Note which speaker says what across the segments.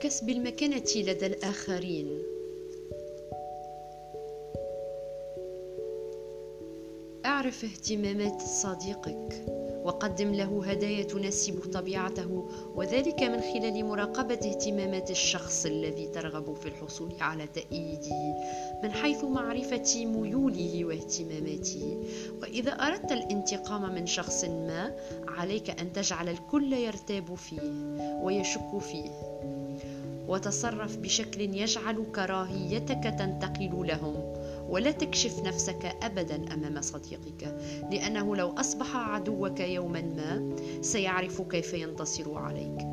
Speaker 1: لكسب المكانة لدى الآخرين. أعرف اهتمامات صديقك وقدم له هدايا تناسب طبيعته وذلك من خلال مراقبة اهتمامات الشخص الذي ترغب في الحصول على تاييده من حيث معرفة ميوله واهتماماته. وإذا أردت الانتقام من شخص ما عليك أن تجعل الكل يرتاب فيه ويشك فيه. وتصرف بشكل يجعل كراهيتك تنتقل لهم. ولا تكشف نفسك ابدا أمام صديقك لأنه لو أصبح عدوك يوما ما سيعرف كيف ينتصر عليك.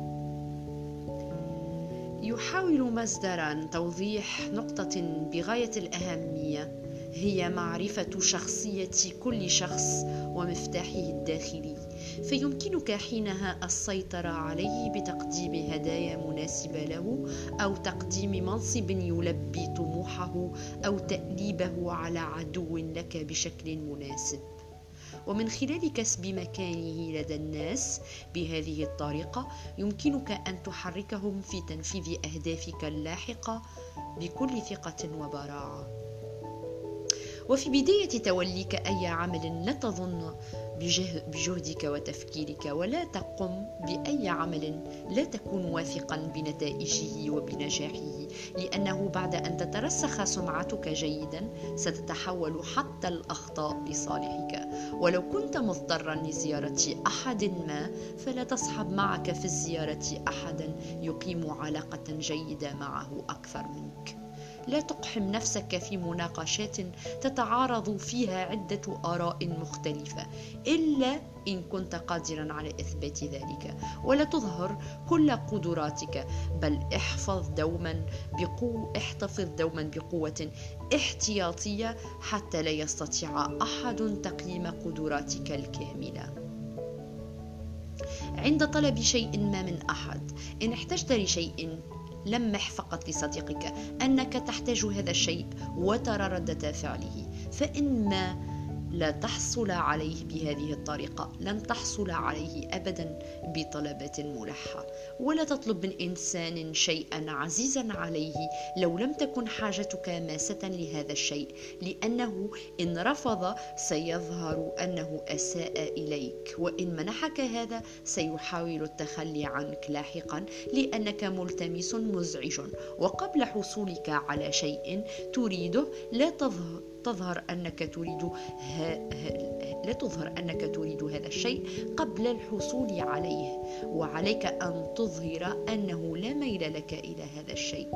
Speaker 1: يحاول مصدرا توضيح نقطة بغاية الأهمية هي معرفة شخصية كل شخص ومفتاحه الداخلي. فيمكنك حينها السيطرة عليه بتقديم هدايا مناسبة له أو تقديم منصب يلبي طموحه أو تأليبه على عدو لك بشكل مناسب. ومن خلال كسب مكانه لدى الناس بهذه الطريقة يمكنك أن تحركهم في تنفيذ أهدافك اللاحقة بكل ثقة وبراعة. وفي بداية توليك أي عمل لا تظن بجهدك وتفكيرك ولا تقم بأي عمل لا تكون واثقا بنتائجه وبنجاحه لأنه بعد أن تترسخ سمعتك جيدا ستتحول حتى الأخطاء لصالحك. ولو كنت مضطرا لزيارة أحد ما فلا تصحب معك في الزيارة احدا يقيم علاقة جيدة معه أكثر منك. لا تقحم نفسك في مناقشات تتعارض فيها عدة آراء مختلفة إلا إن كنت قادرا على إثبات ذلك ولا تظهر كل قدراتك بل احفظ دوما بقوة احتفظ دوما بقوة احتياطية حتى لا يستطيع أحد تقييم قدراتك الكاملة. عند طلب شيء ما من أحد إن احتجت لشيء لمح فقط لصديقك أنك تحتاج هذا الشيء وترى ردة فعله. فإن ما لا تحصل عليه بهذه الطريقة لن تحصل عليه أبدا بطلبات ملحة. ولا تطلب من إنسان شيئا عزيزا عليه لو لم تكن حاجتك ماسة لهذا الشيء لأنه إن رفض سيظهر أنه أساء إليك. وإن منحك هذا سيحاول التخلي عنك لاحقا لأنك ملتمس مزعج. وقبل حصولك على شيء تريده لا تظهر تظهر أنك تريد ها لا تظهر أنك تريد هذا الشيء قبل الحصول عليه وعليك أن تظهر أنه لا ميل لك إلى هذا الشيء.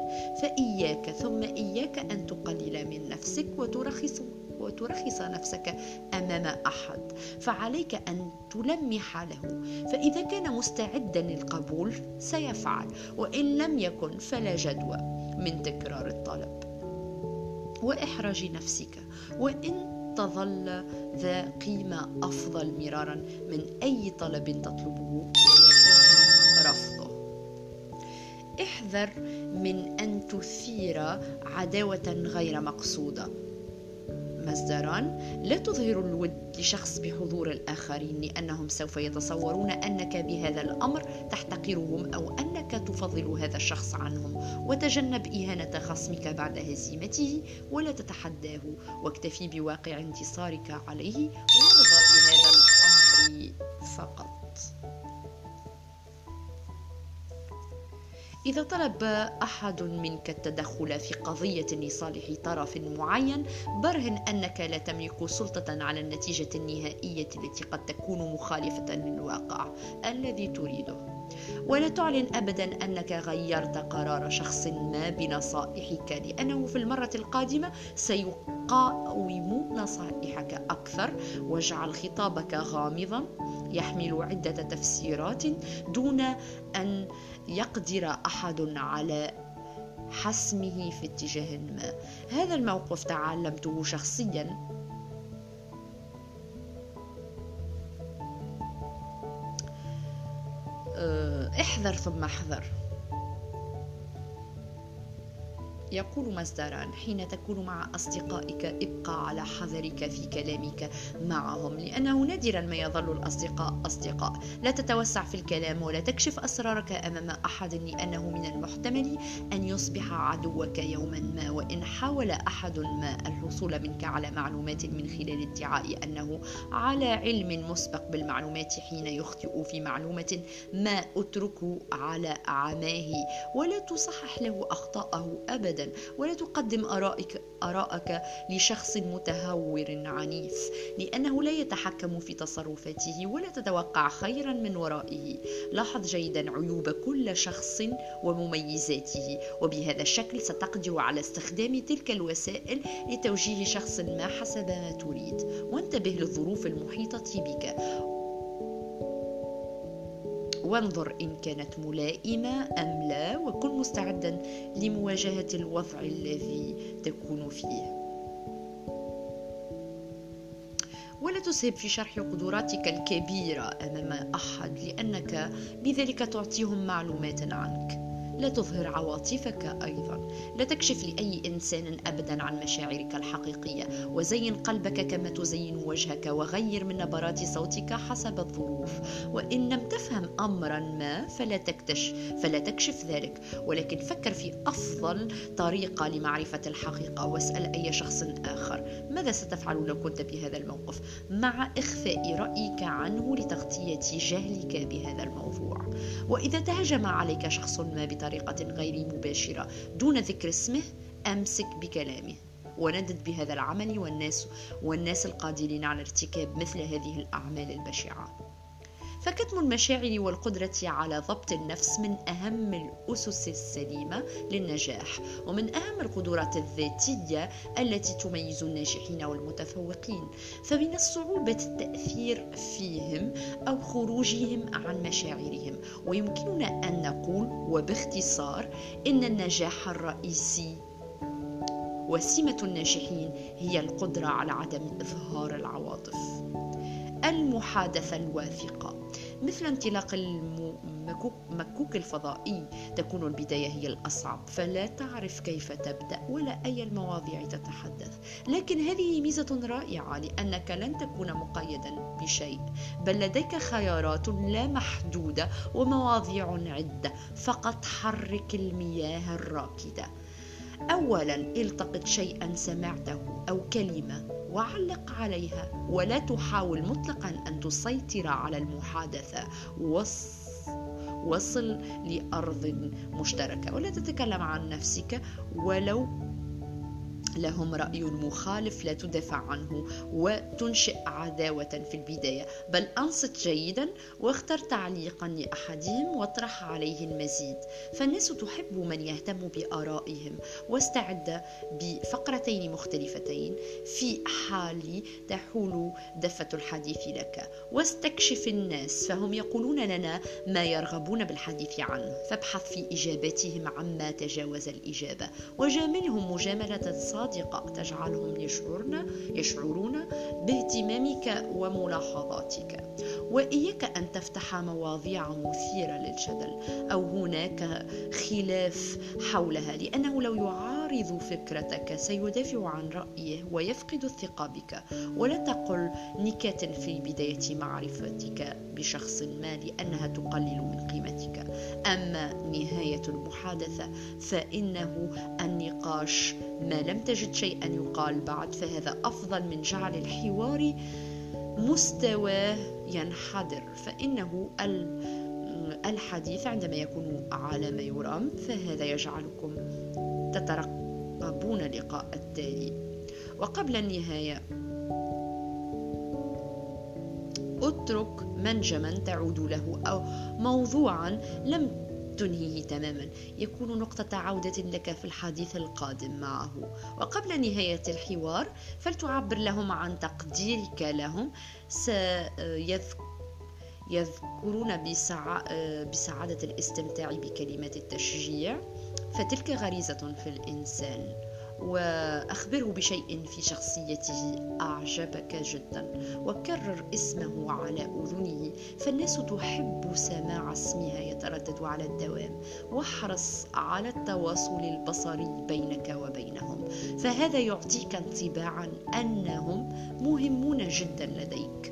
Speaker 1: فإياك ثم إياك أن تقلل من نفسك وترخص وترخص نفسك أمام أحد. فعليك أن تلمح له. فإذا كان مستعدا للقبول سيفعل. وإن لم يكن فلا جدوى من تكرار الطلب. وإحراج نفسك. وإن تظل ذا قيمة أفضل مرارا من أي طلب تطلبه ويكون رفضه. احذر من أن تثير عداوة غير مقصودة. مصدران لا تظهر الود لشخص بحضور الآخرين لأنهم سوف يتصورون أنك بهذا الأمر تحتقرهم أو أنك تفضل هذا الشخص عنهم. وتجنب إهانة خصمك بعد هزيمته ولا تتحداه. واكتفي بواقع انتصارك عليه وارضى بهذا الأمر فقط. إذا طلب أحد منك التدخل في قضية لصالح طرف معين برهن أنك لا تملك سلطة على النتيجة النهائية التي قد تكون مخالفة للواقع الذي تريده. ولا تعلن ابدا أنك غيرت قرار شخص ما بنصائحك لأنه في المرة القادمة سيقاوم نصائحك أكثر. واجعل خطابك غامضا. يحمل عدة تفسيرات دون أن يقدر أحد على حسمه في اتجاه ما. هذا الموقف تعلمته شخصيا. أه، احذر ثم احذر. يقول مصدران حين تكون مع أصدقائك ابقى على حذرك في كلامك معهم لأنه نادرا ما يظل الأصدقاء أصدقاء. لا تتوسع في الكلام ولا تكشف أسرارك أمام أحد لأنه من المحتمل أن يصبح عدوك يوما ما. وإن حاول أحد ما الحصول منك على معلومات من خلال ادعاء أنه على علم مسبق بالمعلومات حين يخطئ في معلومة ما أتركه على أعماه. ولا تصحح له أخطاءه أبدا. ولا تقدم آرائك, آراءك لشخص متهور عنيف لأنه لا يتحكم في تصرفاته ولا تتوقع خيرا من ورائه. لاحظ جيدا عيوب كل شخص ومميزاته وبهذا الشكل ستقدر على استخدام تلك الوسائل لتوجيه شخص ما حسب ما تريد. وانتبه للظروف المحيطة بك. وانظر إن كانت ملائمة أم لا وكن مستعدا لمواجهة الوضع الذي تكون فيه. ولا تسهب في شرح قدراتك الكبيرة أمام أحد لأنك بذلك تعطيهم معلومات عنك. لا تظهر عواطفك أيضا. لا تكشف لأي إنسان أبدا عن مشاعرك الحقيقية. وزين قلبك كما تزين وجهك وغير من نبرات صوتك حسب الظروف. وإن لم تفهم أمرا ما فلا تكتش فلا تكشف ذلك. ولكن فكر في أفضل طريقة لمعرفة الحقيقة. واسأل أي شخص آخر. ماذا ستفعل لو كنت بهذا الموقف؟ مع إخفاء رأيك عنه لتغطية جهلك بهذا الموضوع. وإذا تهجم عليك شخص ما بطريقة غير مباشرة. دون ذكر اسمه أمسك بكلامه. وندد بهذا العمل والناس والناس القادرين على ارتكاب مثل هذه الأعمال البشعة. فكتم المشاعر والقدرة على ضبط النفس من أهم الأسس السليمة للنجاح ومن أهم القدرات الذاتية التي تميز الناجحين والمتفوقين. فمن الصعوبة التأثير فيهم أو خروجهم عن مشاعرهم ويمكننا أن نقول وباختصار إن النجاح الرئيسي وسمة الناجحين هي القدرة على عدم إظهار العواطف. المحادثة الواثقة. مثل انطلاق المكوك الفضائي تكون البداية هي الأصعب فلا تعرف كيف تبدأ ولا أي المواضيع تتحدث. لكن هذه ميزة رائعة لأنك لن تكون مقيدا بشيء بل لديك خيارات لا محدودة ومواضيع عدة. فقط حرك المياه الراكدة. أولا التقط شيئا سمعته أو كلمة وعلق عليها ولا تحاول مطلقا أن تسيطر على المحادثة. وصل لأرض مشتركة. ولا تتكلم عن نفسك ولو لهم رأي مخالف لا تدافع عنه وتنشئ عداوة في البداية. بل أنصت جيدا واختر تعليقا لأحدهم واطرح عليه المزيد. فالناس تحب من يهتم بآرائهم واستعد بفقرتين مختلفتين في حال تحول دفة الحديث لك. واستكشف الناس فهم يقولون لنا ما يرغبون بالحديث عنه. فابحث في إجاباتهم عما تجاوز الإجابة. وجاملهم مجاملة صادقة صادقة تجعلهم يشعرون يشعرون باهتمامك وملاحظاتك. وإياك أن تفتح مواضيع مثيرة للجدل أو هناك خلاف حولها لأنه لو يعارض فكرتك سيدافع عن رأيه ويفقد الثقة بك ولا تقل نكات في بداية معرفتك بشخص ما لأنها تقلل من قيمتك. أما نهاية المحادثة فإنه النقاش ما لم تجد شيئا يقال بعد فهذا أفضل من جعل الحوار مستواه ينحدر. فإنه الحديث عندما يكون على ما يرام فهذا يجعلكم تترقبون اللقاء التالي. وقبل النهاية اترك منجما تعود له أو موضوعا لم تنهيه تماما. يكون نقطة عودة لك في الحديث القادم معه. وقبل نهاية الحوار فلتعبر لهم عن تقديرك لهم. يذكرون بسعادة الاستمتاع بكلمات التشجيع. فتلك غريزة في الإنسان وأخبره بشيء في شخصيته أعجبك جدا وكرر اسمه على أذنه فالناس تحب سماع اسمها يتردد على الدوام واحرص على التواصل البصري بينك وبينهم. فهذا يعطيك انطباعا أنهم مهمون جدا لديك.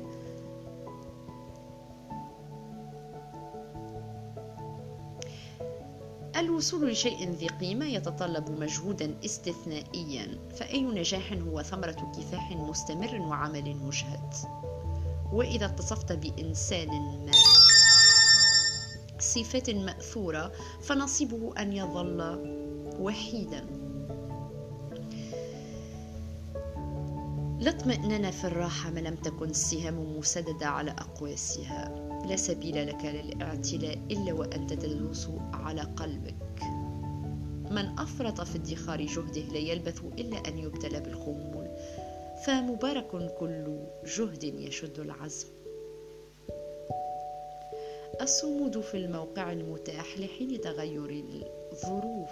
Speaker 1: الوصول لشيء ذي قيمة يتطلب مجهودا استثنائيا فأي نجاح هو ثمرة كفاح مستمر وعمل مجهد وإذا اتصفت بإنسان ما صفة مأثورة فنصيبه أن يظل وحيدا. لا في الراحة ما لم تكن السهام مسددة على أقواسها. لا سبيل لك للاعتلاء إلا وأنت تدوس على قلبك. من أفرط في ادخار جهده لا يلبث إلا أن يبتلى بالخمول فمبارك كل جهد يشد العزم. الصمود في الموقع المتاح لحين تغير الظروف.